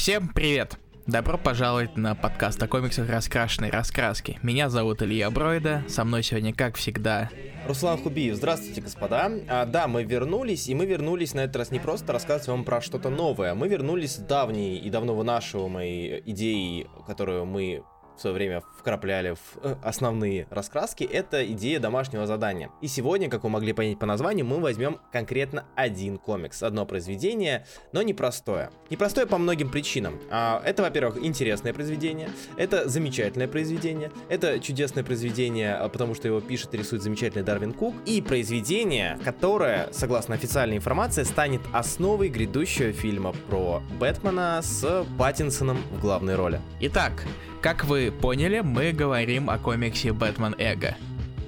Всем привет! Добро пожаловать на подкаст о комиксах раскрашенной раскраски. Меня зовут Илья Бройда, со мной сегодня, как всегда, Руслан Хубиев, здравствуйте, господа. А, да, мы вернулись, и мы вернулись на этот раз не просто рассказывать вам про что-то новое, мы вернулись с давней и давно вынашиваемой идеей, которую мы в свое время вкрапляли в э, основные раскраски, это идея домашнего задания. И сегодня, как вы могли понять по названию, мы возьмем конкретно один комикс, одно произведение, но непростое. Непростое по многим причинам. А, это, во-первых, интересное произведение, это замечательное произведение, это чудесное произведение, а, потому что его пишет и рисует замечательный Дарвин Кук, и произведение, которое, согласно официальной информации, станет основой грядущего фильма про Бэтмена с Паттинсоном в главной роли. Итак, как вы поняли, мы говорим о комиксе «Бэтмен Эго»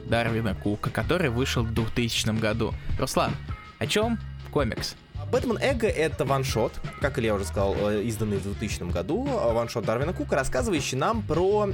Дарвина Кука, который вышел в 2000 году. Руслан, о чем комикс? Бэтмен Эго — это ваншот, как я уже сказал, э, изданный в 2000 году, э, ваншот Дарвина Кука, рассказывающий нам про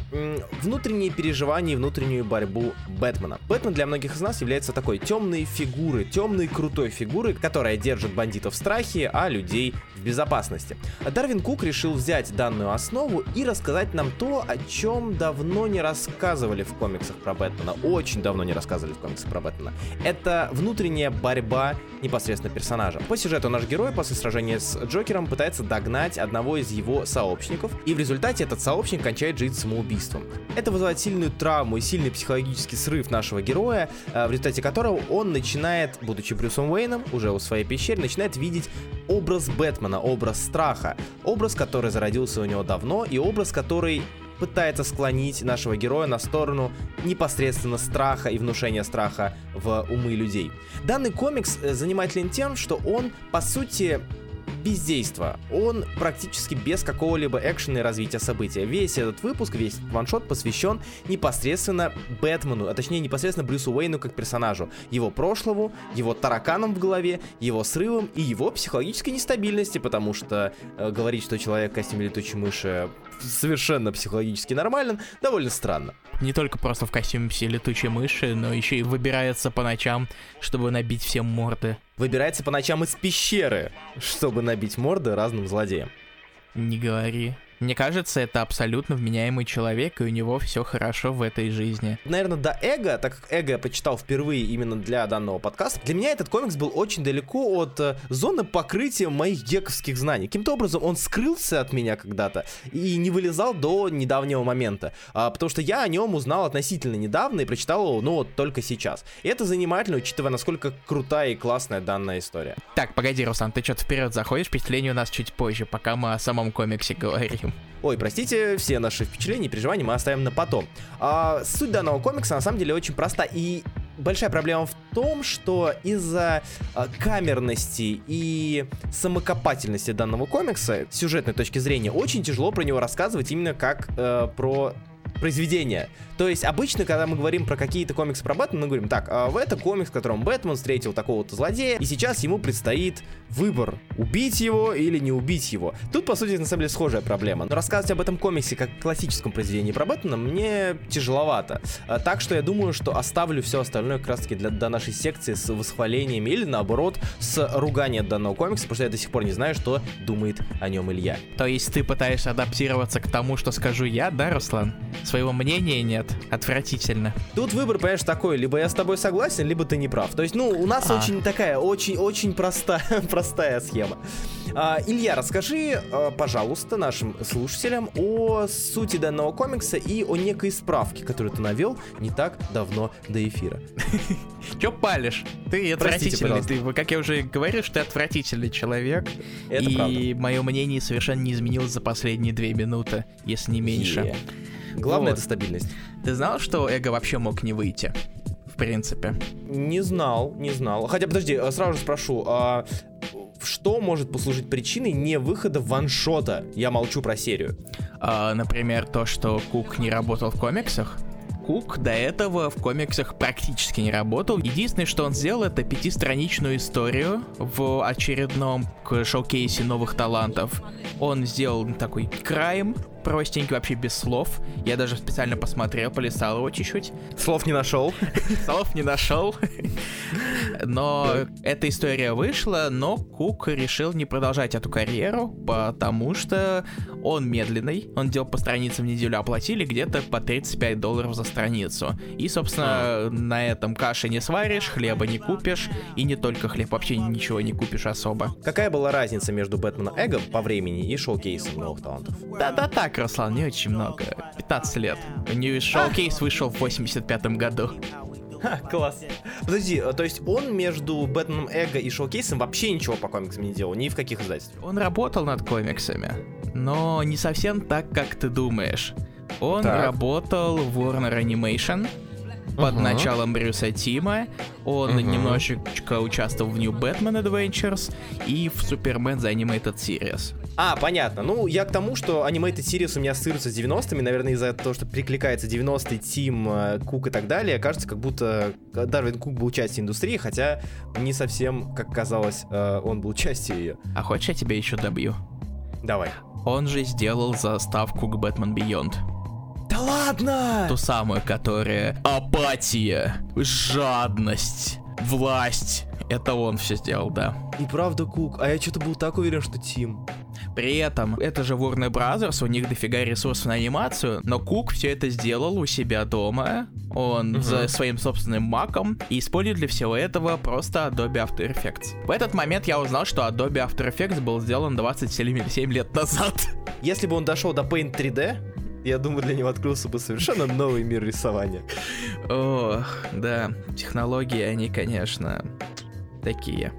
внутренние переживания и внутреннюю борьбу Бэтмена. Бэтмен для многих из нас является такой темной фигурой, темной крутой фигурой, которая держит бандитов в страхе, а людей в безопасности. Дарвин Кук решил взять данную основу и рассказать нам то, о чем давно не рассказывали в комиксах про Бэтмена, очень давно не рассказывали в комиксах про Бэтмена. Это внутренняя борьба непосредственно персонажа. По сюжету что наш герой после сражения с Джокером пытается догнать одного из его сообщников, и в результате этот сообщник кончает жизнь самоубийством. Это вызывает сильную травму и сильный психологический срыв нашего героя, э, в результате которого он начинает, будучи Брюсом Уэйном, уже у своей пещере, начинает видеть образ Бэтмена, образ страха, образ, который зародился у него давно, и образ, который пытается склонить нашего героя на сторону непосредственно страха и внушения страха в умы людей. Данный комикс э, занимателен тем, что он, по сути, бездейства. Он практически без какого-либо экшена и развития события. Весь этот выпуск, весь ваншот посвящен непосредственно Бэтмену, а точнее непосредственно Брюсу Уэйну как персонажу. Его прошлому, его тараканам в голове, его срывам и его психологической нестабильности, потому что э, говорить, что человек в костюме летучей мыши совершенно психологически нормален, довольно странно. Не только просто в костюме летучей мыши, но еще и выбирается по ночам, чтобы набить всем морды. Выбирается по ночам из пещеры, чтобы набить морды разным злодеям. Не говори. Мне кажется, это абсолютно вменяемый человек, и у него все хорошо в этой жизни. Наверное, до Эго, так как Эго я почитал впервые именно для данного подкаста, для меня этот комикс был очень далеко от э, зоны покрытия моих гековских знаний. Каким-то образом он скрылся от меня когда-то и не вылезал до недавнего момента. А, потому что я о нем узнал относительно недавно и прочитал его, ну вот, только сейчас. И это занимательно, учитывая, насколько крутая и классная данная история. Так, погоди, Руслан, ты что-то вперед заходишь, впечатление у нас чуть позже, пока мы о самом комиксе говорим. Ой, простите, все наши впечатления и переживания мы оставим на потом. А, суть данного комикса на самом деле очень проста. И большая проблема в том, что из-за а, камерности и самокопательности данного комикса, с сюжетной точки зрения, очень тяжело про него рассказывать именно как э, про произведения. То есть обычно, когда мы говорим про какие-то комиксы про Бэтмена, мы говорим, так, а это комикс, в котором Бэтмен встретил такого-то злодея, и сейчас ему предстоит выбор, убить его или не убить его. Тут, по сути, на самом деле схожая проблема. Но рассказывать об этом комиксе как классическом произведении про Бэтмена мне тяжеловато. А, так что я думаю, что оставлю все остальное как раз таки для, до нашей секции с восхвалениями или наоборот с руганием данного комикса, потому что я до сих пор не знаю, что думает о нем Илья. То есть ты пытаешься адаптироваться к тому, что скажу я, да, Руслан? Своего мнения нет. Отвратительно. Тут выбор, понимаешь, такой, либо я с тобой согласен, либо ты не прав. То есть, ну, у нас а. очень такая, очень-очень простая, простая схема. А, Илья, расскажи, а, пожалуйста, нашим слушателям о сути данного комикса и о некой справке, которую ты навел не так давно до эфира. Чё палишь? Ты отвратительный. Ты, как я уже говорил, что ты отвратительный человек. Это и мое мнение совершенно не изменилось за последние две минуты, если не меньше. Yeah. Главное вот. это стабильность. Ты знал, что Эго вообще мог не выйти? В принципе. Не знал, не знал. Хотя, подожди, э, сразу же спрошу, а что может послужить причиной не выхода ваншота? Я молчу про серию. А, например, то, что Кук не работал в комиксах. Кук до этого в комиксах практически не работал. Единственное, что он сделал, это пятистраничную историю в очередном шоу-кейсе новых талантов. Он сделал такой крайм, простенький, вообще без слов. Я даже специально посмотрел, полистал его чуть-чуть. Слов не нашел. Слов не нашел. Но эта история вышла, но Кук решил не продолжать эту карьеру, потому что он медленный. Он делал по странице в неделю, оплатили где-то по 35 долларов за страницу. И, собственно, на этом каши не сваришь, хлеба не купишь, и не только хлеб, вообще ничего не купишь особо. Какая была разница между Бэтменом Эго по времени и шоу-кейсом новых талантов? Да-да так, Руслан, не очень много. 15 лет. У нее шоу-кейс вышел в 85 году. Ха, класс. Подожди, то есть он между Бэтменом Эго и Шоукейсом вообще ничего по комиксам не делал, ни в каких издательствах? Он работал над комиксами, но не совсем так, как ты думаешь. Он так. работал в Warner Animation, под uh-huh. началом Брюса Тима. Он uh-huh. немножечко участвовал в New Batman Adventures и в Superman The Animated Series. А, понятно. Ну, я к тому, что Animated Series у меня ассоциируется с 90-ми, наверное, из-за того, что прикликается 90-й, Тим, э, Кук и так далее. Кажется, как будто Дарвин Кук был частью индустрии, хотя не совсем, как казалось, э, он был частью ее. А хочешь я тебя еще добью? Давай. Он же сделал заставку к Batman Beyond. Да ладно! Ту самую, которая апатия, жадность, власть. Это он все сделал, да. И правда Кук, а я что-то был так уверен, что Тим. При этом, это же Warner Brothers, у них дофига ресурсов на анимацию, но Кук все это сделал у себя дома, он uh-huh. за своим собственным маком, и использует для всего этого просто Adobe After Effects. В этот момент я узнал, что Adobe After Effects был сделан 27 лет назад. Если бы он дошел до Paint 3D, я думаю, для него открылся бы совершенно новый мир рисования. Ох, да, технологии, они, конечно, такие.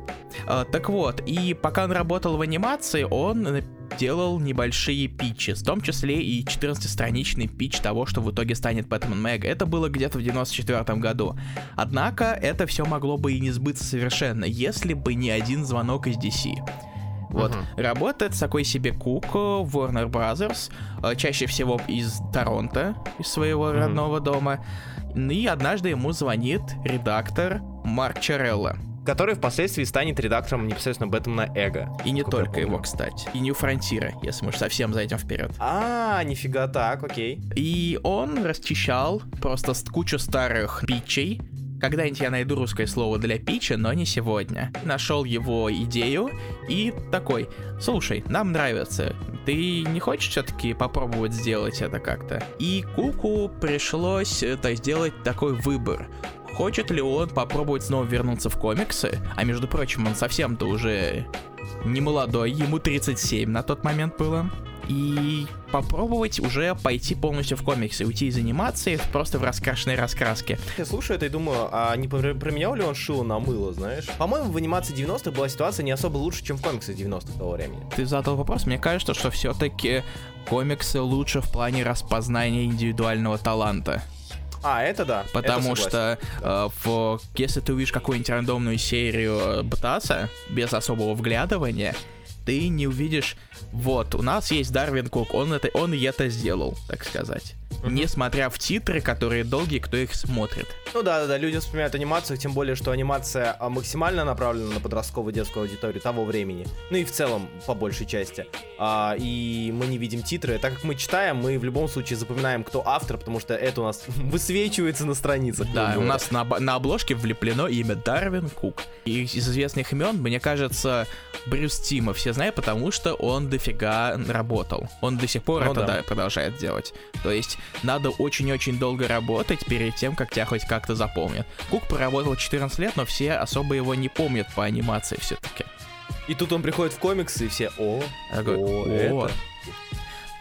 А, так вот, и пока он работал в анимации, он делал небольшие питчи, в том числе и 14-страничный питч того, что в итоге станет Бэтмен Мэг. Это было где-то в 94 году. Однако это все могло бы и не сбыться совершенно, если бы не один звонок из DC. Вот. Uh-huh. Работает такой себе Кук в Warner Brothers, э, чаще всего из Торонто, из своего uh-huh. родного дома. И однажды ему звонит редактор Марк Чарелла. Который впоследствии станет редактором непосредственно Бэтмена Эго. И не только его, кстати. И Нью Фронтира, если мы совсем зайдем вперед. А, нифига так, окей. И он расчищал просто кучу старых питчей, когда-нибудь я найду русское слово для питча, но не сегодня. Нашел его идею и такой, слушай, нам нравится, ты не хочешь все-таки попробовать сделать это как-то? И Куку пришлось это сделать такой выбор. Хочет ли он попробовать снова вернуться в комиксы? А между прочим, он совсем-то уже не молодой, ему 37 на тот момент было и попробовать уже пойти полностью в комиксы, уйти из анимации просто в раскрашенной раскраске. Я слушаю это и думаю, а не променял ли он шило на мыло, знаешь? По-моему, в анимации 90-х была ситуация не особо лучше, чем в комиксах 90-х того времени. Ты задал вопрос, мне кажется, что все-таки комиксы лучше в плане распознания индивидуального таланта. А, это да. Потому это что э, в, если ты увидишь какую-нибудь рандомную серию э, Птаса без особого вглядывания, ты не увидишь, вот, у нас есть Дарвин Кук, он это, он и это сделал, так сказать. Mm-hmm. Несмотря в титры, которые долгие, кто их смотрит. Ну да, да, да, люди вспоминают анимацию, тем более, что анимация а, максимально направлена на подростковую детскую аудиторию того времени. Ну и в целом, по большей части. А, и мы не видим титры. Так как мы читаем, мы в любом случае запоминаем, кто автор, потому что это у нас высвечивается на страницах. Да, у нас на, на обложке влеплено имя Дарвин Кук. И из известных имен, мне кажется, Брюс Тима все знают, потому что он дофига работал. Он до сих пор ну, это да. продолжает делать. То есть надо очень-очень долго работать перед тем, как тебя хоть как-то запомнят. Кук проработал 14 лет, но все особо его не помнят по анимации все-таки. И тут он приходит в комиксы, и все, о, такой, о, о, это.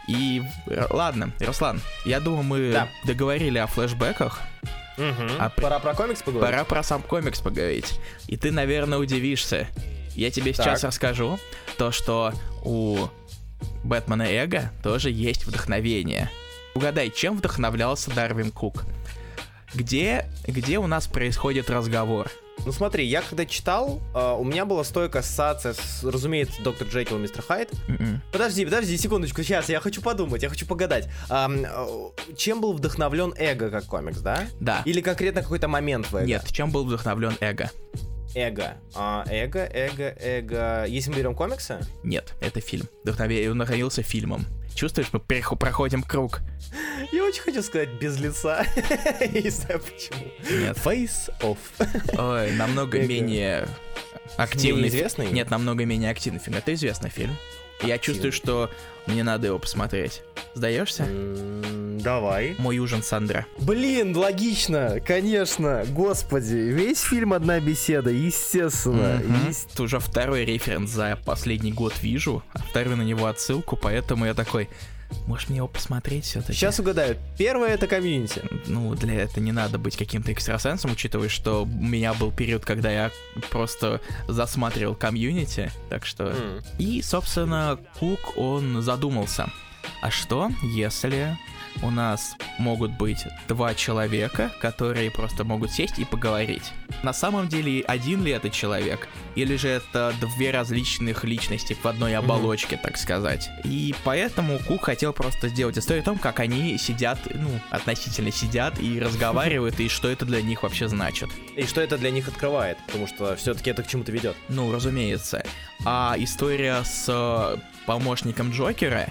И ладно, Руслан, я думаю, мы да. договорили о флешбеках. Угу. А пора про комикс поговорить. Пора про сам комикс поговорить. И ты, наверное, удивишься. Я тебе так. сейчас расскажу то, что у Бэтмена Эго тоже есть вдохновение. Угадай, чем вдохновлялся Дарвин Кук? Где, где у нас происходит разговор? Ну смотри, я когда читал, э, у меня была стойкая ассоциация с, разумеется, доктор Джекил и мистер Хайд. Mm-mm. Подожди, подожди, секундочку, сейчас, я хочу подумать, я хочу погадать. Э, чем был вдохновлен Эго как комикс, да? Да. Или конкретно какой-то момент в Эго? Нет, чем был вдохновлен Эго? Эго. А, эго, эго, эго. Если мы берем комиксы? Нет, это фильм. Вдохновился фильмом. Чувствуешь, мы проходим круг. Я очень хочу сказать без лица. Я не знаю почему. Нет. Face off. Ой, намного менее активный. известный? Нет, намного менее активный фильм. Это известный фильм. Я чувствую, что мне надо его посмотреть. Сдаешься? Давай. Мой ужин Сандра. Блин, логично, конечно. Господи, весь фильм одна беседа, естественно. Mm-hmm. Есть... Это уже второй референс за последний год вижу, а второй на него отсылку, поэтому я такой, может мне его посмотреть все-таки? Сейчас угадаю. Первое это комьюнити. Ну, для этого не надо быть каким-то экстрасенсом, учитывая, что у меня был период, когда я просто засматривал комьюнити, так что... Mm. И, собственно, Кук, он задумался. А что, если у нас могут быть два человека, которые просто могут сесть и поговорить. На самом деле, один ли это человек, или же это две различных личности в одной оболочке, mm-hmm. так сказать. И поэтому Кук хотел просто сделать историю о том, как они сидят, ну, относительно сидят и разговаривают, и что это для них вообще значит. И что это для них открывает, потому что все-таки это к чему-то ведет. Ну, разумеется. А история с помощником Джокера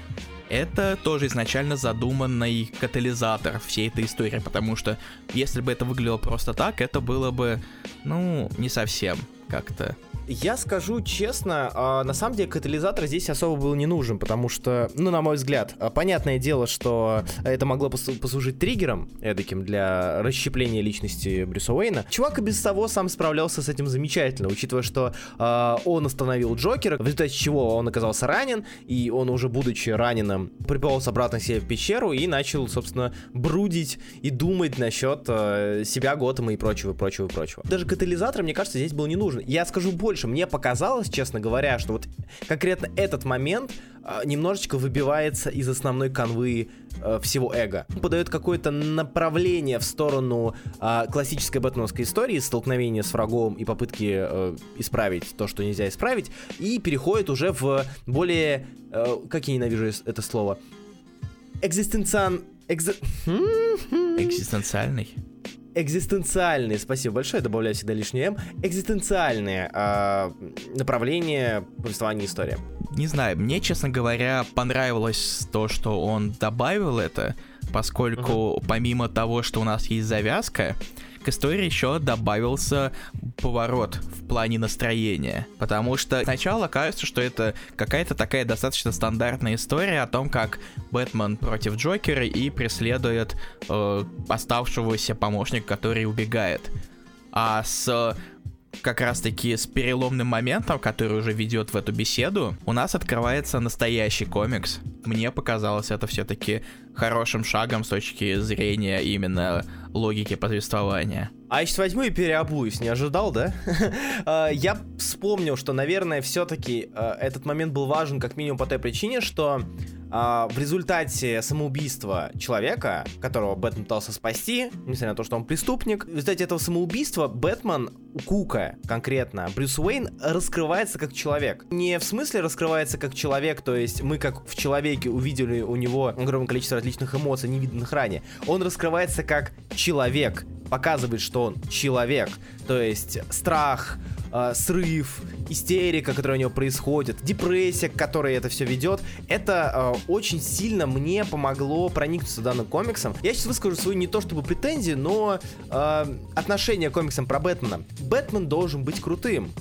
это тоже изначально задуманный катализатор всей этой истории, потому что если бы это выглядело просто так, это было бы, ну, не совсем как-то я скажу честно, а, на самом деле катализатор здесь особо был не нужен, потому что, ну, на мой взгляд, а, понятное дело, что это могло послужить триггером эдаким для расщепления личности Брюса Уэйна. Чувак и без того сам справлялся с этим замечательно, учитывая, что э, он остановил Джокера, в результате чего он оказался ранен, и он уже будучи раненым, приполз обратно себе в пещеру и начал, собственно, брудить и думать насчет себя, Готэма и прочего, прочего, прочего. Даже катализатор, мне кажется, здесь был не нужен. Я скажу больше, больше. Мне показалось, честно говоря, что вот конкретно этот момент э, немножечко выбивается из основной канвы э, всего эго. Подает какое-то направление в сторону э, классической бэтменовской истории, столкновения с врагом и попытки э, исправить то, что нельзя исправить, и переходит уже в более, э, как я ненавижу это слово, экзистенциан... Экзи... Экзистенциальный? Экзистенциальные, спасибо большое, добавляю всегда лишнее М, экзистенциальные э, направления повествования истории. Не знаю, мне, честно говоря, понравилось то, что он добавил это, поскольку uh-huh. помимо того, что у нас есть завязка, к истории еще добавился поворот в плане настроения. Потому что сначала кажется, что это какая-то такая достаточно стандартная история о том, как Бэтмен против Джокера и преследует э, оставшегося помощника, который убегает. А с как раз-таки с переломным моментом, который уже ведет в эту беседу, у нас открывается настоящий комикс. Мне показалось это все-таки хорошим шагом с точки зрения именно логики повествования. А я сейчас возьму и переобуюсь, не ожидал, да? А, я вспомнил, что, наверное, все-таки а, этот момент был важен как минимум по той причине, что в результате самоубийства человека, которого Бэтмен пытался спасти, несмотря на то, что он преступник, в результате этого самоубийства Бэтмен Кука конкретно, Брюс Уэйн раскрывается как человек. Не в смысле раскрывается как человек, то есть мы как в человеке увидели у него огромное количество различных эмоций, невиданных ранее. Он раскрывается как человек, показывает, что он человек. То есть страх, э, срыв, истерика, которая у него происходит, депрессия, к которой это все ведет, это э, очень сильно мне помогло проникнуться данным комиксом. Я сейчас выскажу свою не то чтобы претензии, но э, отношение к комиксам про Бэтмена. Бэтмен должен быть крутым.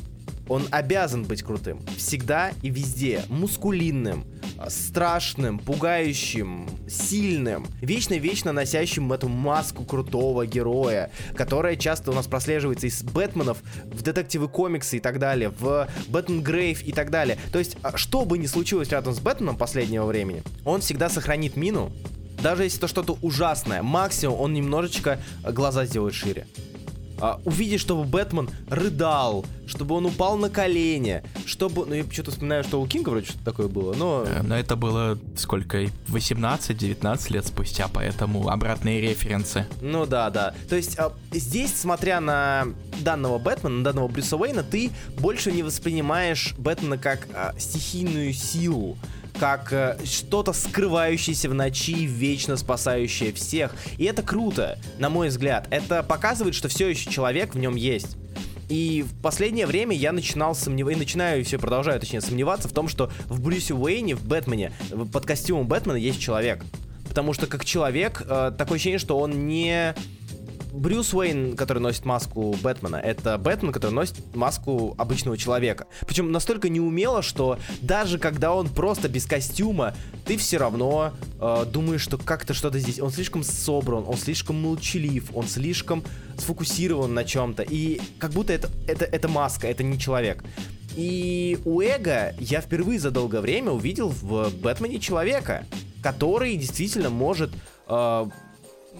Он обязан быть крутым. Всегда и везде. Мускулинным, страшным, пугающим, сильным. Вечно-вечно носящим эту маску крутого героя, которая часто у нас прослеживается из Бэтменов в детективы комиксы и так далее, в Бэтмен Грейв и так далее. То есть, а, что бы ни случилось рядом с Бэтменом последнего времени, он всегда сохранит мину, даже если это что-то ужасное. Максимум он немножечко глаза сделает шире а, увидеть, чтобы Бэтмен рыдал, чтобы он упал на колени, чтобы... Ну, я что-то вспоминаю, что у Кинга вроде что-то такое было, но... Э, но это было сколько? 18-19 лет спустя, поэтому обратные референсы. Ну да, да. То есть а, здесь, смотря на данного Бэтмена, на данного Брюса Уэйна, ты больше не воспринимаешь Бэтмена как а, стихийную силу, как э, что-то скрывающееся в ночи, вечно спасающее всех. И это круто, на мой взгляд. Это показывает, что все еще человек в нем есть. И в последнее время я начинал сомневаться, и начинаю все продолжаю, точнее, сомневаться в том, что в Брюсе Уэйне, в Бэтмене, под костюмом Бэтмена есть человек. Потому что как человек, э, такое ощущение, что он не Брюс Уэйн, который носит маску Бэтмена, это Бэтмен, который носит маску обычного человека. Причем настолько неумело, что даже когда он просто без костюма, ты все равно э, думаешь, что как-то что-то здесь. Он слишком собран, он слишком молчалив, он слишком сфокусирован на чем-то. И как будто это, это, это маска, это не человек. И у Эго я впервые за долгое время увидел в Бэтмене человека, который действительно может э,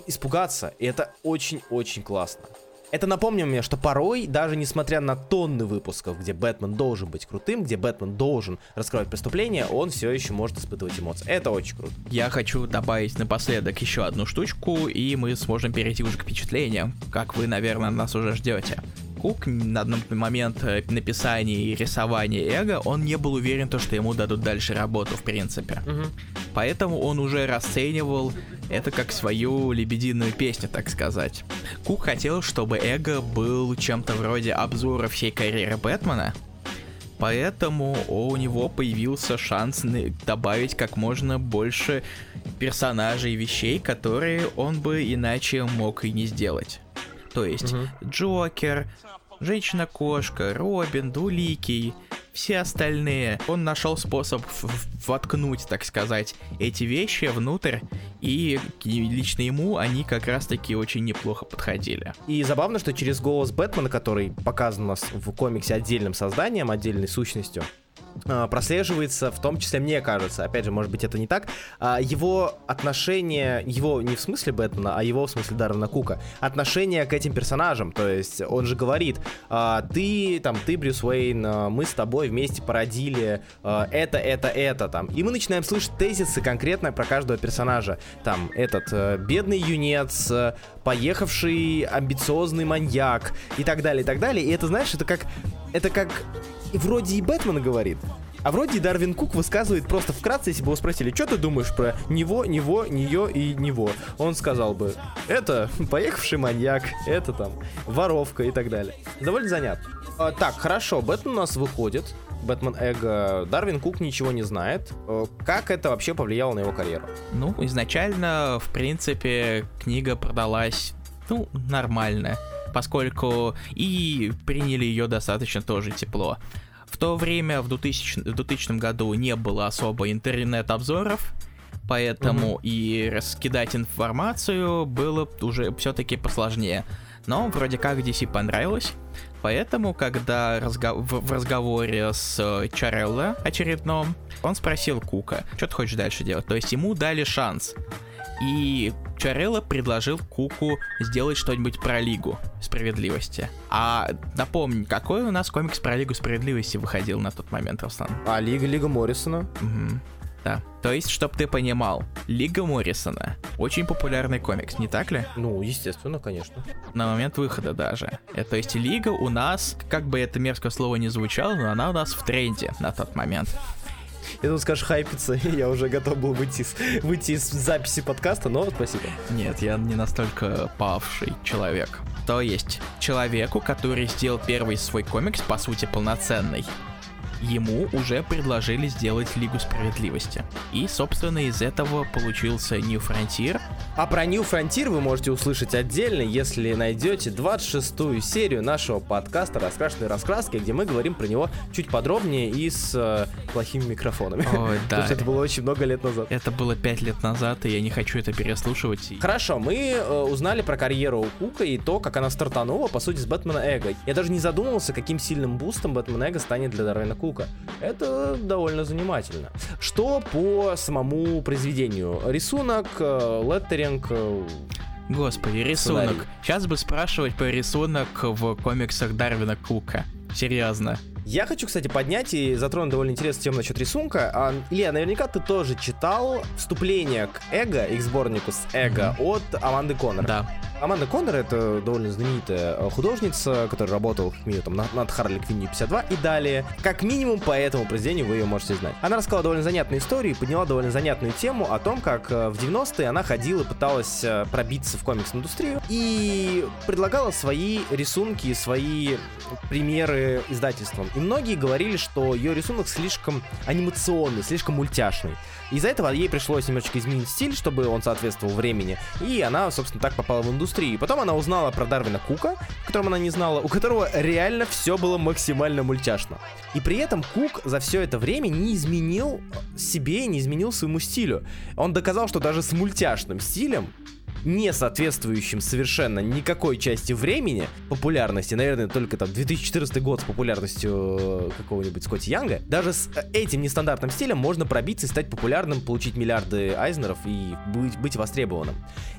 испугаться. И это очень-очень классно. Это напомнил мне, что порой, даже несмотря на тонны выпусков, где Бэтмен должен быть крутым, где Бэтмен должен раскрывать преступления, он все еще может испытывать эмоции. Это очень круто. Я хочу добавить напоследок еще одну штучку, и мы сможем перейти уже к впечатлениям, как вы, наверное, нас уже ждете. Кук на одном момент э, написания и рисования эго, он не был уверен, то, что ему дадут дальше работу, в принципе. Угу. Поэтому он уже расценивал это как свою лебединую песню, так сказать. Кук хотел, чтобы эго был чем-то вроде обзора всей карьеры Бэтмена, Поэтому у него появился шанс добавить как можно больше персонажей и вещей, которые он бы иначе мог и не сделать. То есть угу. Джокер, Женщина-кошка, Робин, Двуликий, все остальные. Он нашел способ воткнуть, так сказать, эти вещи внутрь, и лично ему они как раз-таки очень неплохо подходили. И забавно, что через голос Бэтмена, который показан у нас в комиксе отдельным созданием, отдельной сущностью, прослеживается, в том числе, мне кажется, опять же, может быть, это не так, а, его отношение, его не в смысле Бэтмена, а его в смысле Даррена Кука, отношение к этим персонажам, то есть он же говорит, а, ты, там, ты, Брюс Уэйн, мы с тобой вместе породили это, это, это, там, и мы начинаем слышать тезисы конкретно про каждого персонажа, там, этот э, бедный юнец, поехавший амбициозный маньяк и так далее, и так далее, и это, знаешь, это как, это как вроде и Бэтмен говорит, а вроде Дарвин Кук высказывает просто вкратце, если бы его спросили, что ты думаешь про него, него, нее и него. Он сказал бы, это поехавший маньяк, это там воровка и так далее. Довольно занятно. А, так, хорошо, Бэтмен у нас выходит. Бэтмен Эго. Дарвин Кук ничего не знает. А, как это вообще повлияло на его карьеру? Ну, изначально, в принципе, книга продалась, ну, нормально поскольку и приняли ее достаточно тоже тепло. В то время, в 2000, в 2000 году, не было особо интернет-обзоров, поэтому угу. и раскидать информацию было уже все-таки посложнее. Но вроде как DC понравилось, поэтому, когда разго- в, в разговоре с Чарелло очередном, он спросил Кука, что ты хочешь дальше делать. То есть ему дали шанс. И Чарелла предложил Куку сделать что-нибудь про Лигу Справедливости. А напомни, какой у нас комикс про Лигу Справедливости выходил на тот момент, Руслан? А, Лига Лига Моррисона. Угу. Да. То есть, чтоб ты понимал, Лига Моррисона очень популярный комикс, не так ли? Ну, естественно, конечно. На момент выхода даже. Это, то есть, Лига у нас, как бы это мерзкое слово не звучало, но она у нас в тренде на тот момент. Я тут скажешь хайпиться, я уже готов был выйти, с, выйти из записи подкаста, но спасибо. Нет, я не настолько павший человек. То есть, человеку, который сделал первый свой комикс, по сути, полноценный, ему уже предложили сделать Лигу Справедливости. И, собственно, из этого получился New Frontier. А про New Frontier вы можете услышать отдельно, если найдете 26-ю серию нашего подкаста «Раскрашенные раскраски», где мы говорим про него чуть подробнее и с э, плохими микрофонами. Ой, да. То есть это было очень много лет назад. Это было 5 лет назад, и я не хочу это переслушивать. Хорошо, мы э, узнали про карьеру Кука и то, как она стартанула, по сути, с Бэтмена Эго. Я даже не задумывался, каким сильным бустом Бэтмен Эго станет для Дарвина Кука Кука. Это довольно занимательно. Что по самому произведению? Рисунок, э, леттеринг, э, Господи, рисунок. Сценарий. Сейчас бы спрашивать про рисунок в комиксах Дарвина Кука. Серьезно. Я хочу, кстати, поднять и затронуть довольно интересную тему насчет рисунка. А, Илья, наверняка ты тоже читал вступление к Эго, их сборнику с Эго, от Аманды Коннор. Да. Аманда Коннор это довольно знаменитая э, художница, которая работала как минимум там, над, над Харли Квинни 52 и далее. Как минимум по этому произведению вы ее можете знать. Она рассказала довольно занятную историю и подняла довольно занятную тему о том, как э, в 90-е она ходила и пыталась э, пробиться в комикс-индустрию и предлагала свои рисунки, свои примеры издательствам. И многие говорили, что ее рисунок слишком анимационный, слишком мультяшный. Из-за этого ей пришлось немножечко изменить стиль, чтобы он соответствовал времени. И она, собственно, так попала в индустрию. Потом она узнала про Дарвина Кука, которого она не знала, у которого реально все было максимально мультяшно. И при этом Кук за все это время не изменил себе, не изменил своему стилю. Он доказал, что даже с мультяшным стилем не соответствующим совершенно никакой части времени популярности, наверное, только там 2014 год с популярностью э, какого-нибудь Скотти Янга, даже с э, этим нестандартным стилем можно пробиться и стать популярным, получить миллиарды Айзнеров и быть, быть востребованным.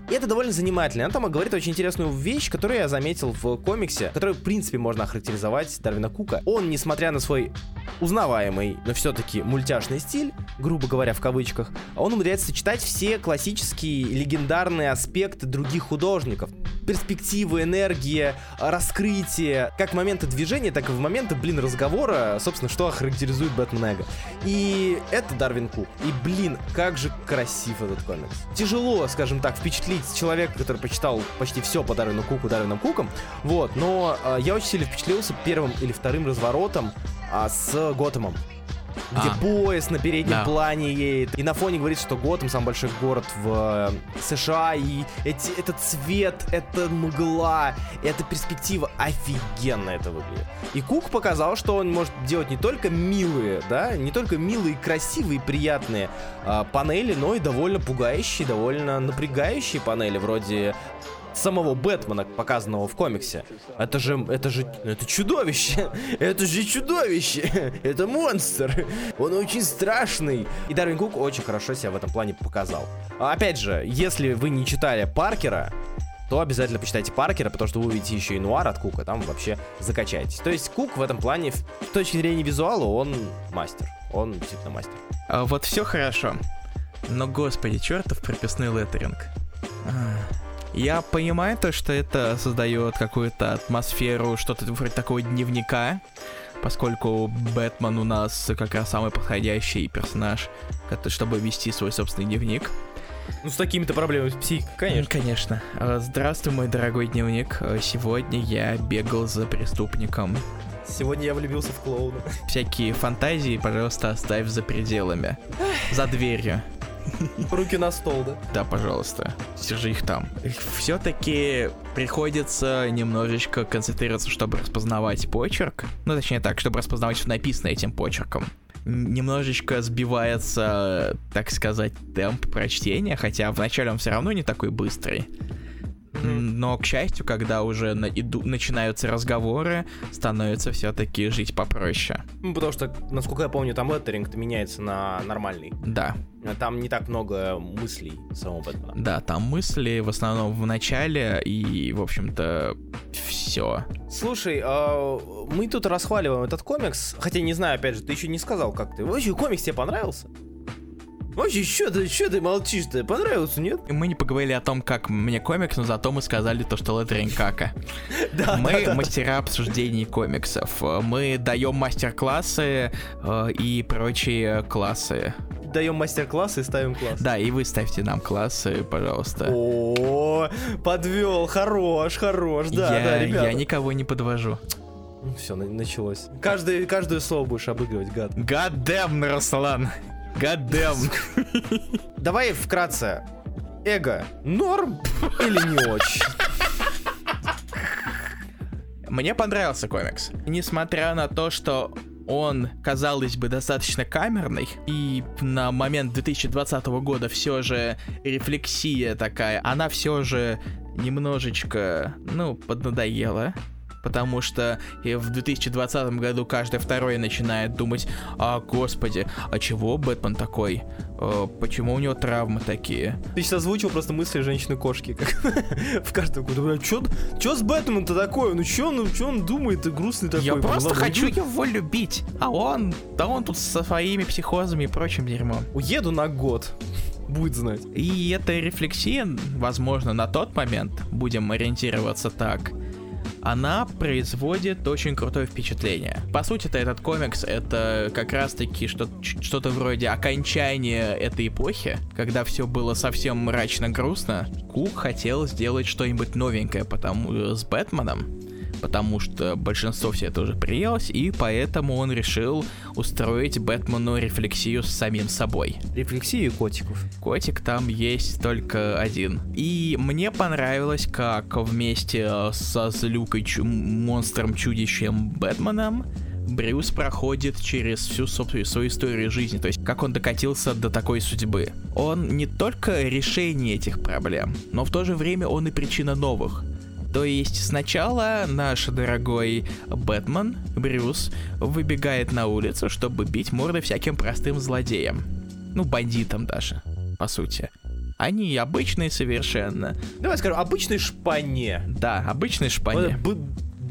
И это довольно занимательно. Там говорит очень интересную вещь, которую я заметил в комиксе, которую, в принципе, можно охарактеризовать Дарвина Кука. Он, несмотря на свой узнаваемый, но все-таки мультяшный стиль, грубо говоря, в кавычках, он умудряется сочетать все классические легендарные аспекты других художников. Перспективы, энергия, раскрытие, как моменты движения, так и в моменты, блин, разговора, собственно, что охарактеризует Бэтмен Эго. И это Дарвин Кук. И, блин, как же красив этот комикс. Тяжело, скажем так, впечатлить человека, который почитал почти все по Дарвину Куку, Дарвином Куком, вот, но э, я очень сильно впечатлился первым или вторым разворотом а, с Готэмом где а. поезд на переднем да. плане едет. И на фоне говорит, что Готэм самый большой город в э, США. И эти, этот цвет, это мгла, эта перспектива офигенно это выглядит. И Кук показал, что он может делать не только милые, да, не только милые, красивые, приятные э, панели, но и довольно пугающие, довольно напрягающие панели, вроде самого Бэтмена, показанного в комиксе. Это же, это же, это чудовище. Это же чудовище. Это монстр. Он очень страшный. И Дарвин Кук очень хорошо себя в этом плане показал. Опять же, если вы не читали Паркера, то обязательно почитайте Паркера, потому что вы увидите еще и нуар от Кука, там вообще закачаетесь. То есть Кук в этом плане, с точки зрения визуала, он мастер. Он действительно мастер. А вот все хорошо. Но, господи, чертов прописной леттеринг. Я понимаю то, что это создает какую-то атмосферу, что-то вроде такого дневника, поскольку Бэтмен у нас как раз самый подходящий персонаж, чтобы вести свой собственный дневник. Ну, с такими-то проблемами психикой, конечно. Конечно. А, здравствуй, мой дорогой дневник. А, сегодня я бегал за преступником. Сегодня я влюбился в клоуна. Всякие фантазии, пожалуйста, оставь за пределами. За дверью. Руки на стол, да? Да, пожалуйста. Держи их там. Все-таки приходится немножечко концентрироваться, чтобы распознавать почерк. Ну, точнее так, чтобы распознавать, что написано этим почерком немножечко сбивается, так сказать, темп прочтения, хотя вначале он все равно не такой быстрый. Но, к счастью, когда уже на, иду, начинаются разговоры, становится все-таки жить попроще. Ну, потому что, насколько я помню, там леттеринг меняется на нормальный. Да. Там не так много мыслей самого Бэтмена. Да, там мысли в основном в начале и, в общем-то, все. Слушай, э, мы тут расхваливаем этот комикс, хотя не знаю, опять же, ты еще не сказал, как ты. Вообще, комикс тебе понравился? Вообще, что ты, что ты молчишь-то? Понравился, нет? Мы не поговорили о том, как мне комикс, но зато мы сказали то, что летеринг кака. Да, мы да, мастера обсуждений комиксов. Мы даем мастер-классы э, и прочие классы даем мастер-классы и ставим класс. Да, и вы ставьте нам классы, пожалуйста. О, подвел, хорош, хорош, да, я, да, ребята. Я никого не подвожу. Все, началось. Каждое, каждое слово будешь обыгрывать, гад. Гадем, Руслан. Гадем. Давай вкратце. Эго норм или не очень? Мне понравился комикс. Несмотря на то, что он, казалось бы, достаточно камерный, и на момент 2020 года все же рефлексия такая, она все же немножечко, ну, поднадоела. Потому что в 2020 году каждый второй начинает думать, а господи, а чего Бэтмен такой? Э, почему у него травмы такие? Ты сейчас озвучил просто мысли женщины-кошки, как в каждом году. Чё, чё с Бэтменом-то такое? Ну чё, ну чё он думает, ты грустный такой? Я просто хочу его любить, а он, да он тут со своими психозами и прочим дерьмом. Уеду на год будет знать. И эта рефлексия, возможно, на тот момент, будем ориентироваться так, она производит очень крутое впечатление. По сути-то этот комикс это как раз-таки что- что-то вроде окончания этой эпохи, когда все было совсем мрачно грустно. Кук хотел сделать что-нибудь новенькое потому с Бэтменом потому что большинство все это уже приелось, и поэтому он решил устроить Бэтмену рефлексию с самим собой. Рефлексию котиков. Котик там есть только один. И мне понравилось, как вместе со злюкой чу- монстром-чудищем Бэтменом Брюс проходит через всю собственно, свою историю жизни, то есть как он докатился до такой судьбы. Он не только решение этих проблем, но в то же время он и причина новых. То есть сначала наш дорогой Бэтмен, Брюс, выбегает на улицу, чтобы бить морды всяким простым злодеям. Ну, бандитам даже, по сути. Они обычные совершенно. Давай скажем, обычные шпане. Да, обычные шпане. Вот,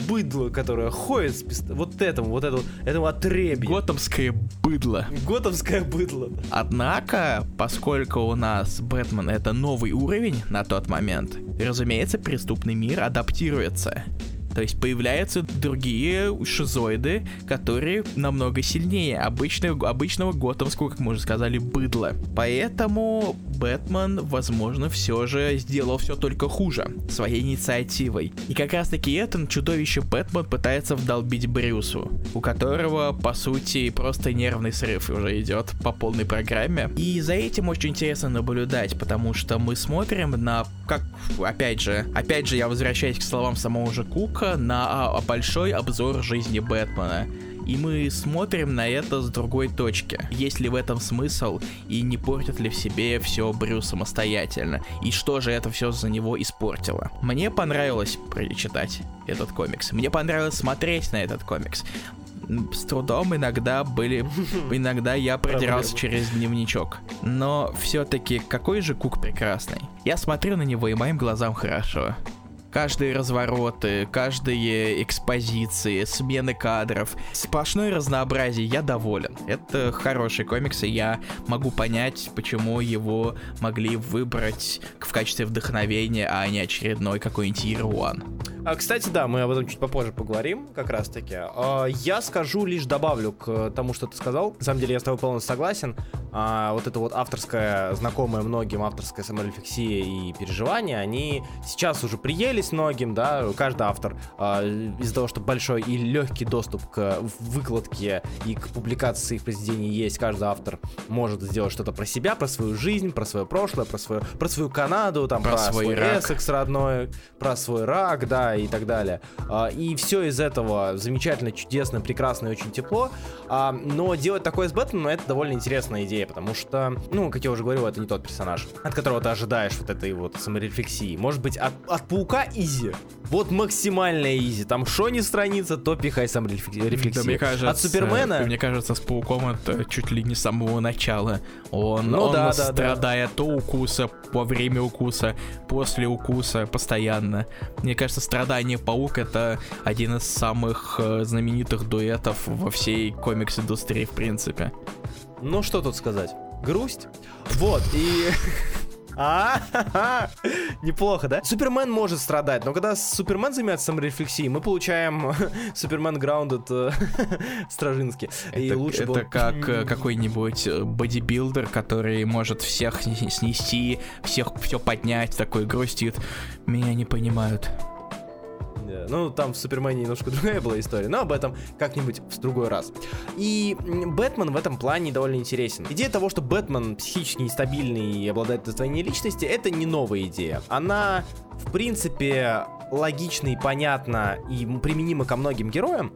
быдло, которое ходит с пист... вот этому, вот этому, этому отребью. Готовское быдло. Готовское быдло. Однако, поскольку у нас Бэтмен это новый уровень на тот момент, разумеется, преступный мир адаптируется. То есть появляются другие шизоиды, которые намного сильнее обычного, обычного готовского, как мы уже сказали, быдла. Поэтому Бэтмен, возможно, все же сделал все только хуже своей инициативой. И как раз таки это чудовище Бэтмен пытается вдолбить Брюсу, у которого, по сути, просто нервный срыв уже идет по полной программе. И за этим очень интересно наблюдать, потому что мы смотрим на, как, опять же, опять же, я возвращаюсь к словам самого же Кука, на а, большой обзор жизни Бэтмена и мы смотрим на это с другой точки. Есть ли в этом смысл и не портит ли в себе все Брю самостоятельно, и что же это все за него испортило. Мне понравилось прочитать этот комикс, мне понравилось смотреть на этот комикс с трудом иногда были, иногда я продирался через дневничок. Но все-таки какой же Кук прекрасный. Я смотрю на него и моим глазам хорошо каждые развороты, каждые экспозиции, смены кадров, сплошное разнообразие, я доволен. Это хороший комикс, и я могу понять, почему его могли выбрать в качестве вдохновения, а не очередной какой-нибудь Year One. А, кстати, да, мы об этом чуть попозже поговорим, как раз таки. А, я скажу, лишь добавлю к тому, что ты сказал. На самом деле, я с тобой полностью согласен. А, вот это вот авторская, знакомая многим авторская саморефлексия и переживания, они сейчас уже приелись многим, да, каждый автор а, из-за того, что большой и легкий доступ к выкладке и к публикации их произведений есть, каждый автор может сделать что-то про себя, про свою жизнь, про свое прошлое, про свою, про свою Канаду, там, про, про свой, свой Эссекс родной, про свой рак, да, и так далее. А, и все из этого замечательно, чудесно, прекрасно и очень тепло. А, но делать такое с Бэтменом, это довольно интересная идея, потому что, ну, как я уже говорил, это не тот персонаж, от которого ты ожидаешь вот этой вот саморефлексии. Может быть, от, от Паука изи. Вот максимальная изи. Там что не страница, то пихай саморефлексию. Да, мне кажется, от Супермена... Мне кажется, с Пауком это чуть ли не с самого начала. Он, ну, он да, страдает да, да. то укуса, во время укуса, после укуса, постоянно. Мне кажется, страдание паук это один из самых э, знаменитых дуэтов во всей комикс-индустрии, в принципе. Ну, что тут сказать? Грусть. Вот, и... А, неплохо, да? Супермен может страдать, но когда Супермен занимается саморефлексией, мы получаем Супермен Grounded э, Стражинский. И лучше это как э, какой-нибудь э, бодибилдер, который может всех снести, всех все поднять, такой грустит. Меня не понимают. Ну, там в Супермене немножко другая была история, но об этом как-нибудь в другой раз. И Бэтмен в этом плане довольно интересен. Идея того, что Бэтмен психически нестабильный и обладает раздвоением личности, это не новая идея. Она, в принципе, логична и понятна и применима ко многим героям.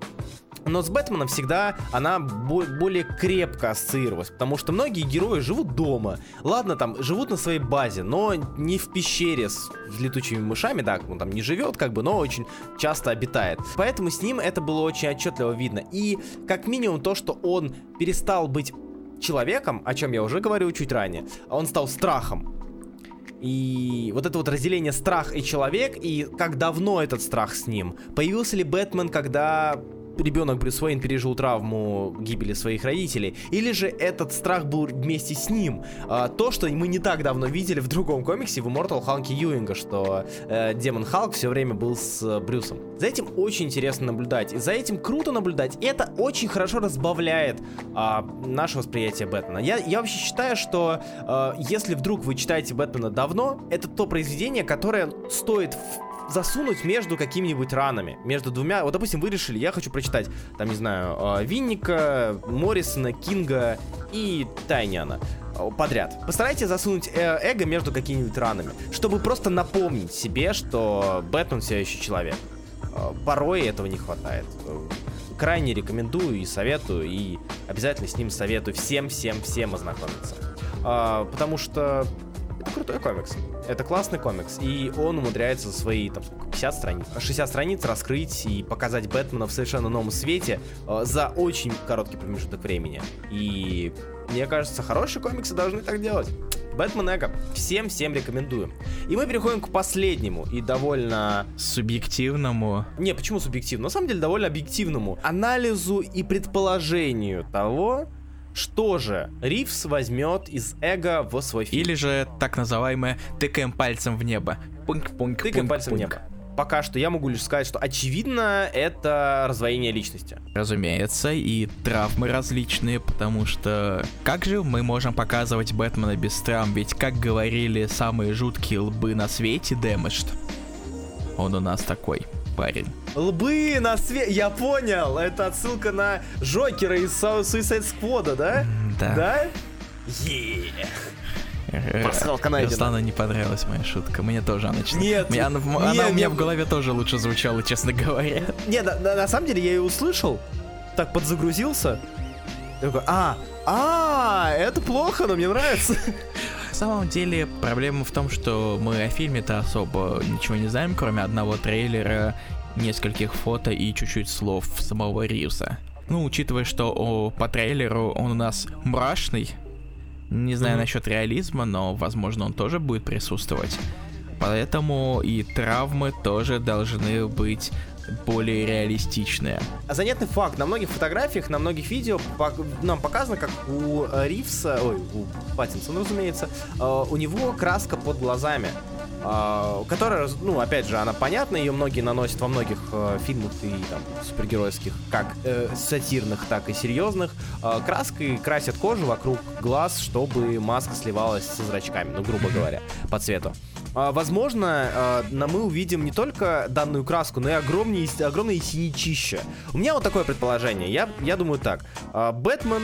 Но с Бэтменом всегда она более крепко ассоциировалась, потому что многие герои живут дома. Ладно, там, живут на своей базе, но не в пещере с летучими мышами, да, он там не живет, как бы, но очень часто обитает. Поэтому с ним это было очень отчетливо видно. И как минимум то, что он перестал быть человеком, о чем я уже говорил чуть ранее, он стал страхом. И вот это вот разделение страх и человек, и как давно этот страх с ним. Появился ли Бэтмен, когда ребенок Брюс Уэйн пережил травму гибели своих родителей, или же этот страх был вместе с ним. А, то, что мы не так давно видели в другом комиксе, в Immortal Халке Юинга, что э, Демон Халк все время был с э, Брюсом. За этим очень интересно наблюдать, и за этим круто наблюдать, и это очень хорошо разбавляет э, наше восприятие Бэтмена. Я, я вообще считаю, что э, если вдруг вы читаете Бэтмена давно, это то произведение, которое стоит в засунуть между какими-нибудь ранами, между двумя. Вот, допустим, вы решили, я хочу прочитать, там, не знаю, а, Винника, Моррисона, Кинга и Тайняна а, подряд. Постарайтесь засунуть э эго между какими-нибудь ранами, чтобы просто напомнить себе, что Бэтмен все еще человек. Порой этого не хватает. Крайне рекомендую и советую, и обязательно с ним советую всем-всем-всем ознакомиться. Потому что это крутой комикс. Это классный комикс. И он умудряется за свои там, 50 страниц, 60 страниц раскрыть и показать Бэтмена в совершенно новом свете э, за очень короткий промежуток времени. И мне кажется, хорошие комиксы должны так делать. Бэтмен Эго. Всем-всем рекомендуем. И мы переходим к последнему и довольно... Субъективному. Не, почему субъективному? На самом деле довольно объективному. Анализу и предположению того, что же Ривз возьмет из эго в свой фильм? Или же так называемое тыкаем пальцем в небо. Пунк-пунк. Тыкаем пальцем в небо. Пока что я могу лишь сказать, что очевидно это раздвоение личности. Разумеется, и травмы различные, потому что как же мы можем показывать Бэтмена без травм? Ведь, как говорили самые жуткие лбы на свете, Дэмэджд, он у нас такой парень. Лбы на свет... Я понял! Это отсылка на Джокера из Suicide Squad, да? Да. Да? Еее. Пасхалка найдена. Руслану не понравилась моя шутка. Мне тоже она честно. Нет, мне, она, нет, она у меня в голове тоже лучше звучала, честно говоря. Нет, на, на, на самом деле я ее услышал, так подзагрузился. Такой, а, а, это плохо, но мне нравится. На самом деле проблема в том, что мы о фильме-то особо ничего не знаем, кроме одного трейлера, нескольких фото и чуть-чуть слов самого Ривза. Ну, учитывая, что о, по трейлеру он у нас мрачный, не знаю mm-hmm. насчет реализма, но, возможно, он тоже будет присутствовать. Поэтому и травмы тоже должны быть более реалистичные. Занятный факт. На многих фотографиях, на многих видео нам показано, как у Ривса, ой, у Паттинсона, разумеется, э, у него краска под глазами. Uh, которая, ну, опять же, она понятна, ее многие наносят во многих uh, фильмах и там супергеройских, как uh, сатирных, так и серьезных. Uh, краской красят кожу вокруг глаз, чтобы маска сливалась со зрачками, ну, грубо говоря, по цвету. А, возможно, а, мы увидим не только данную краску, но и огромные, огромные синячища. У меня вот такое предположение. Я, я думаю так. А, Бэтмен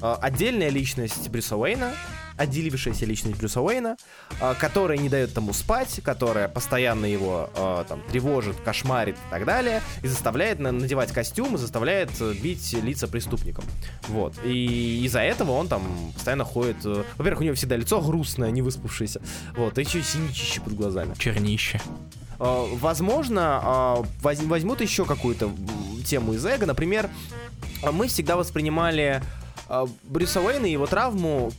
отдельная личность Брюса Уэйна, отделившаяся личность Брюса Уэйна, э, которая не дает тому спать, которая постоянно его э, там тревожит, кошмарит и так далее, и заставляет надевать костюм, и заставляет э, бить лица преступникам. Вот. И из-за этого он там постоянно ходит... Э, во-первых, у него всегда лицо грустное, не выспавшееся. Вот, и еще синичище под глазами. Чернище. Э, возможно, возьмут еще какую-то тему из эго. Например, мы всегда воспринимали а, Брюса Уэйна и его травму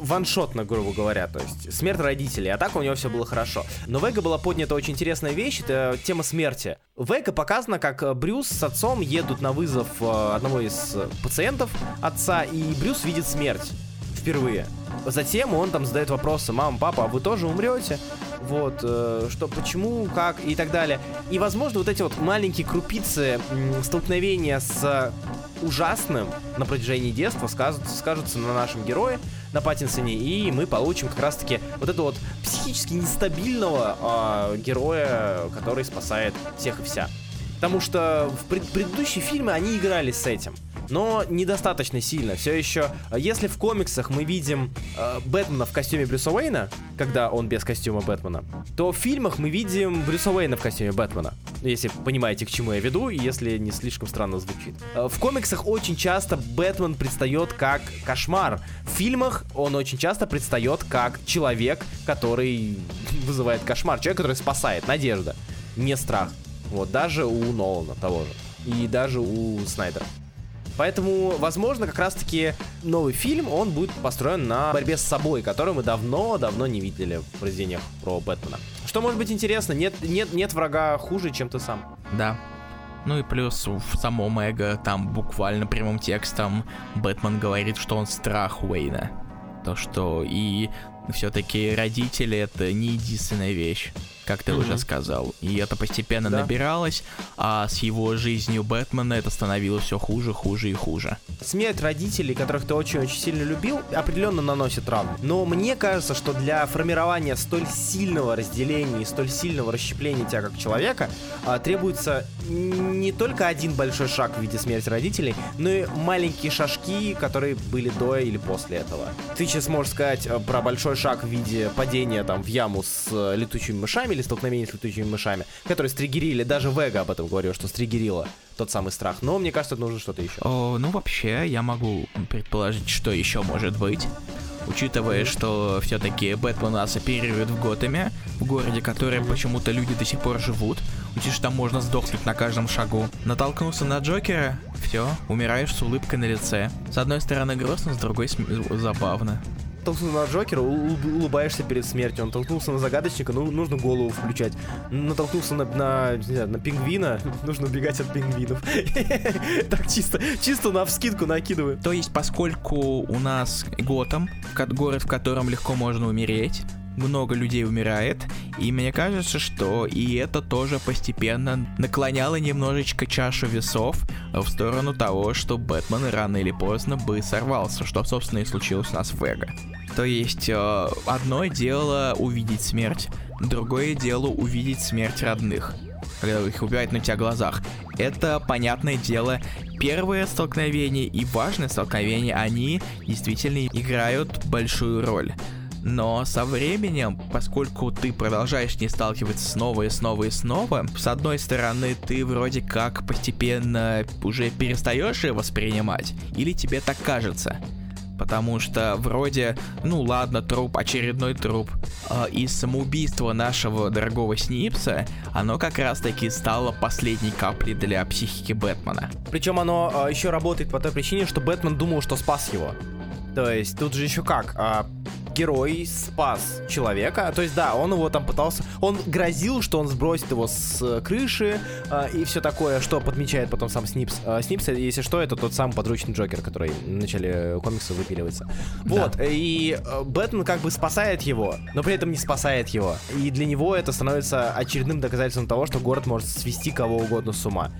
ваншотно, грубо говоря, то есть смерть родителей, а так у него все было хорошо. Но в Эго была поднята очень интересная вещь, это тема смерти. В Эго показано, как Брюс с отцом едут на вызов а, одного из пациентов отца, и Брюс видит смерть впервые. Затем он там задает вопросы, мам, папа, а вы тоже умрете? Вот, э, что, почему, как и так далее. И, возможно, вот эти вот маленькие крупицы м, столкновения с ужасным на протяжении детства скажутся, скажутся на нашем герое, на Паттинсоне, и мы получим как раз-таки вот этого вот психически нестабильного э, героя, который спасает всех и вся. Потому что в пред- предыдущие фильмы они играли с этим но недостаточно сильно. Все еще, если в комиксах мы видим э, Бэтмена в костюме Брюса Уэйна, когда он без костюма Бэтмена, то в фильмах мы видим Брюса Уэйна в костюме Бэтмена. Если понимаете, к чему я веду, и если не слишком странно звучит. Э, в комиксах очень часто Бэтмен предстает как кошмар. В фильмах он очень часто предстает как человек, который вызывает кошмар. Человек, который спасает. Надежда, не страх. Вот, даже у Нолана того же. И даже у Снайдера. Поэтому, возможно, как раз-таки новый фильм, он будет построен на борьбе с собой, которую мы давно-давно не видели в произведениях про Бэтмена. Что может быть интересно, нет, нет, нет врага хуже, чем ты сам. Да. Ну и плюс в самом Эго там буквально прямым текстом Бэтмен говорит, что он страх Уэйна. То, что и все-таки родители это не единственная вещь как ты mm-hmm. уже сказал. И это постепенно да. набиралось, а с его жизнью Бэтмена это становилось все хуже, хуже и хуже. Смерть родителей, которых ты очень-очень сильно любил, определенно наносит травму. Но мне кажется, что для формирования столь сильного разделения и столь сильного расщепления тебя как человека а, требуется не только один большой шаг в виде смерти родителей, но и маленькие шажки, которые были до или после этого. Ты сейчас можешь сказать э, про большой шаг в виде падения там в яму с э, летучими мышами или столкновение с летучими мышами, которые стригерили, даже Вега об этом говорил, что стригерила тот самый страх. Но мне кажется, нужно что-то еще. О, ну вообще, я могу предположить, что еще может быть. Учитывая, что все-таки Бэтмен нас оперирует в Готэме, в городе, который почему-то люди до сих пор живут, учишь, там можно сдохнуть на каждом шагу. Натолкнулся на Джокера, все, умираешь с улыбкой на лице. С одной стороны грустно, с другой забавно толкнулся на Джокера, улыбаешься перед смертью. Он толкнулся на загадочника, ну, нужно голову включать. Натолкнулся на, на, не знаю, на пингвина, нужно убегать от пингвинов. Так чисто, чисто на вскидку накидываю. То есть, поскольку у нас Готэм, город, в котором легко можно умереть, много людей умирает, и мне кажется, что и это тоже постепенно наклоняло немножечко чашу весов в сторону того, что Бэтмен рано или поздно бы сорвался, что, собственно, и случилось у нас в Эго. То есть, э, одно дело увидеть смерть, другое дело увидеть смерть родных, когда их убивают на тебя глазах. Это, понятное дело, первое столкновение и важное столкновение, они действительно играют большую роль. Но со временем, поскольку ты продолжаешь не сталкиваться снова и снова и снова, с одной стороны, ты вроде как постепенно уже перестаешь ее воспринимать, или тебе так кажется. Потому что вроде, ну ладно, труп, очередной труп. Э, и самоубийство нашего дорогого Снипса, оно как раз таки стало последней каплей для психики Бэтмена. Причем оно э, еще работает по той причине, что Бэтмен думал, что спас его. То есть тут же еще как, а, герой спас человека, то есть да, он его там пытался, он грозил, что он сбросит его с э, крыши а, и все такое, что подмечает потом сам Снипс. А, Снипс, если что, это тот самый подручный Джокер, который в начале комикса выпиливается. Вот, да. и э, Бэтмен как бы спасает его, но при этом не спасает его. И для него это становится очередным доказательством того, что город может свести кого угодно с ума.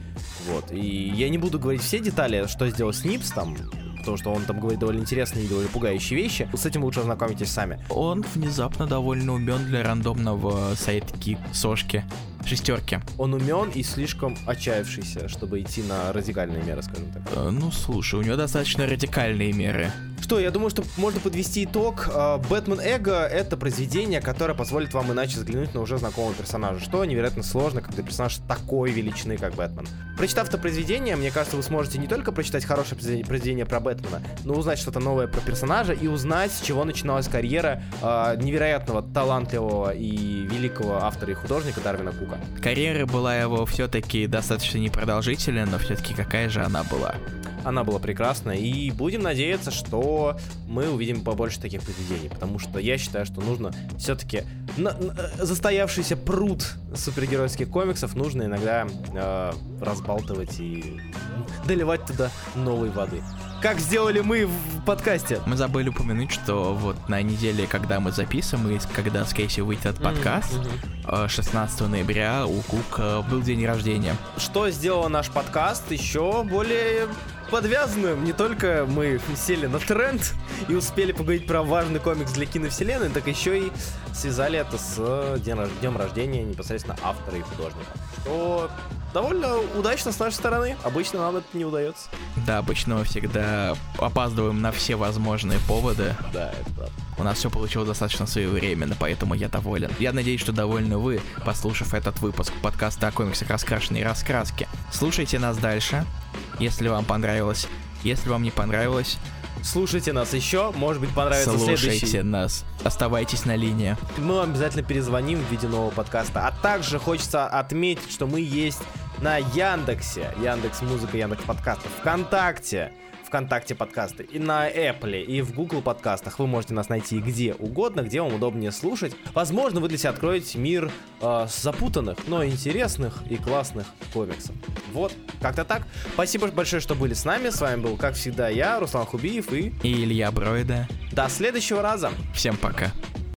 Вот, и я не буду говорить все детали, что сделал Снипс, там, потому что он там говорит довольно интересные и довольно пугающие вещи. С этим лучше ознакомитесь сами. Он внезапно довольно умен для рандомного сайт-ки сошки шестерки. Он умен и слишком отчаявшийся, чтобы идти на радикальные меры, скажем так. Э, ну, слушай, у него достаточно радикальные меры. Что, я думаю, что можно подвести итог. А, Бэтмен Эго — это произведение, которое позволит вам иначе взглянуть на уже знакомого персонажа, что невероятно сложно, когда персонаж такой величины, как Бэтмен. Прочитав это произведение, мне кажется, вы сможете не только прочитать хорошее произведение про Бэтмена, но узнать что-то новое про персонажа и узнать, с чего начиналась карьера э, невероятного, талантливого и великого автора и художника Дарвина Кука. Карьера была его все-таки достаточно непродолжительная, но все-таки какая же она была? Она была прекрасна, и будем надеяться, что мы увидим побольше таких произведений, потому что я считаю, что нужно все-таки на, застоявшийся пруд супергеройских комиксов нужно иногда э, разбалтывать и доливать туда новой воды. Как сделали мы в подкасте. Мы забыли упомянуть, что вот на неделе, когда мы записываем, и когда, скорее всего, выйдет этот подкаст, mm-hmm. 16 ноября у Кука был день рождения. Что сделало наш подкаст еще более подвязанную, не только мы сели на тренд и успели поговорить про важный комикс для киновселенной, так еще и связали это с днем рождения непосредственно автора и художника. Что довольно удачно с нашей стороны. Обычно нам это не удается. Да, обычно мы всегда опаздываем на все возможные поводы. Да, это. У нас все получилось достаточно своевременно, поэтому я доволен. Я надеюсь, что довольны вы, послушав этот выпуск подкаста о комиксах раскрашенной раскраски. Слушайте нас дальше, если вам понравилось. Если вам не понравилось, Слушайте нас еще, может быть, понравится Слушайте следующий. нас, оставайтесь на линии. Мы вам обязательно перезвоним в виде нового подкаста. А также хочется отметить, что мы есть на Яндексе, Яндекс Музыка, Яндекс Подкастов, ВКонтакте, ВКонтакте подкасты, и на Apple, и в Google подкастах. Вы можете нас найти где угодно, где вам удобнее слушать. Возможно, вы для себя откроете мир э, запутанных, но интересных и классных комиксов. Вот, как-то так. Спасибо большое, что были с нами. С вами был, как всегда, я, Руслан Хубиев, и... И Илья Бройда. До следующего раза. Всем пока.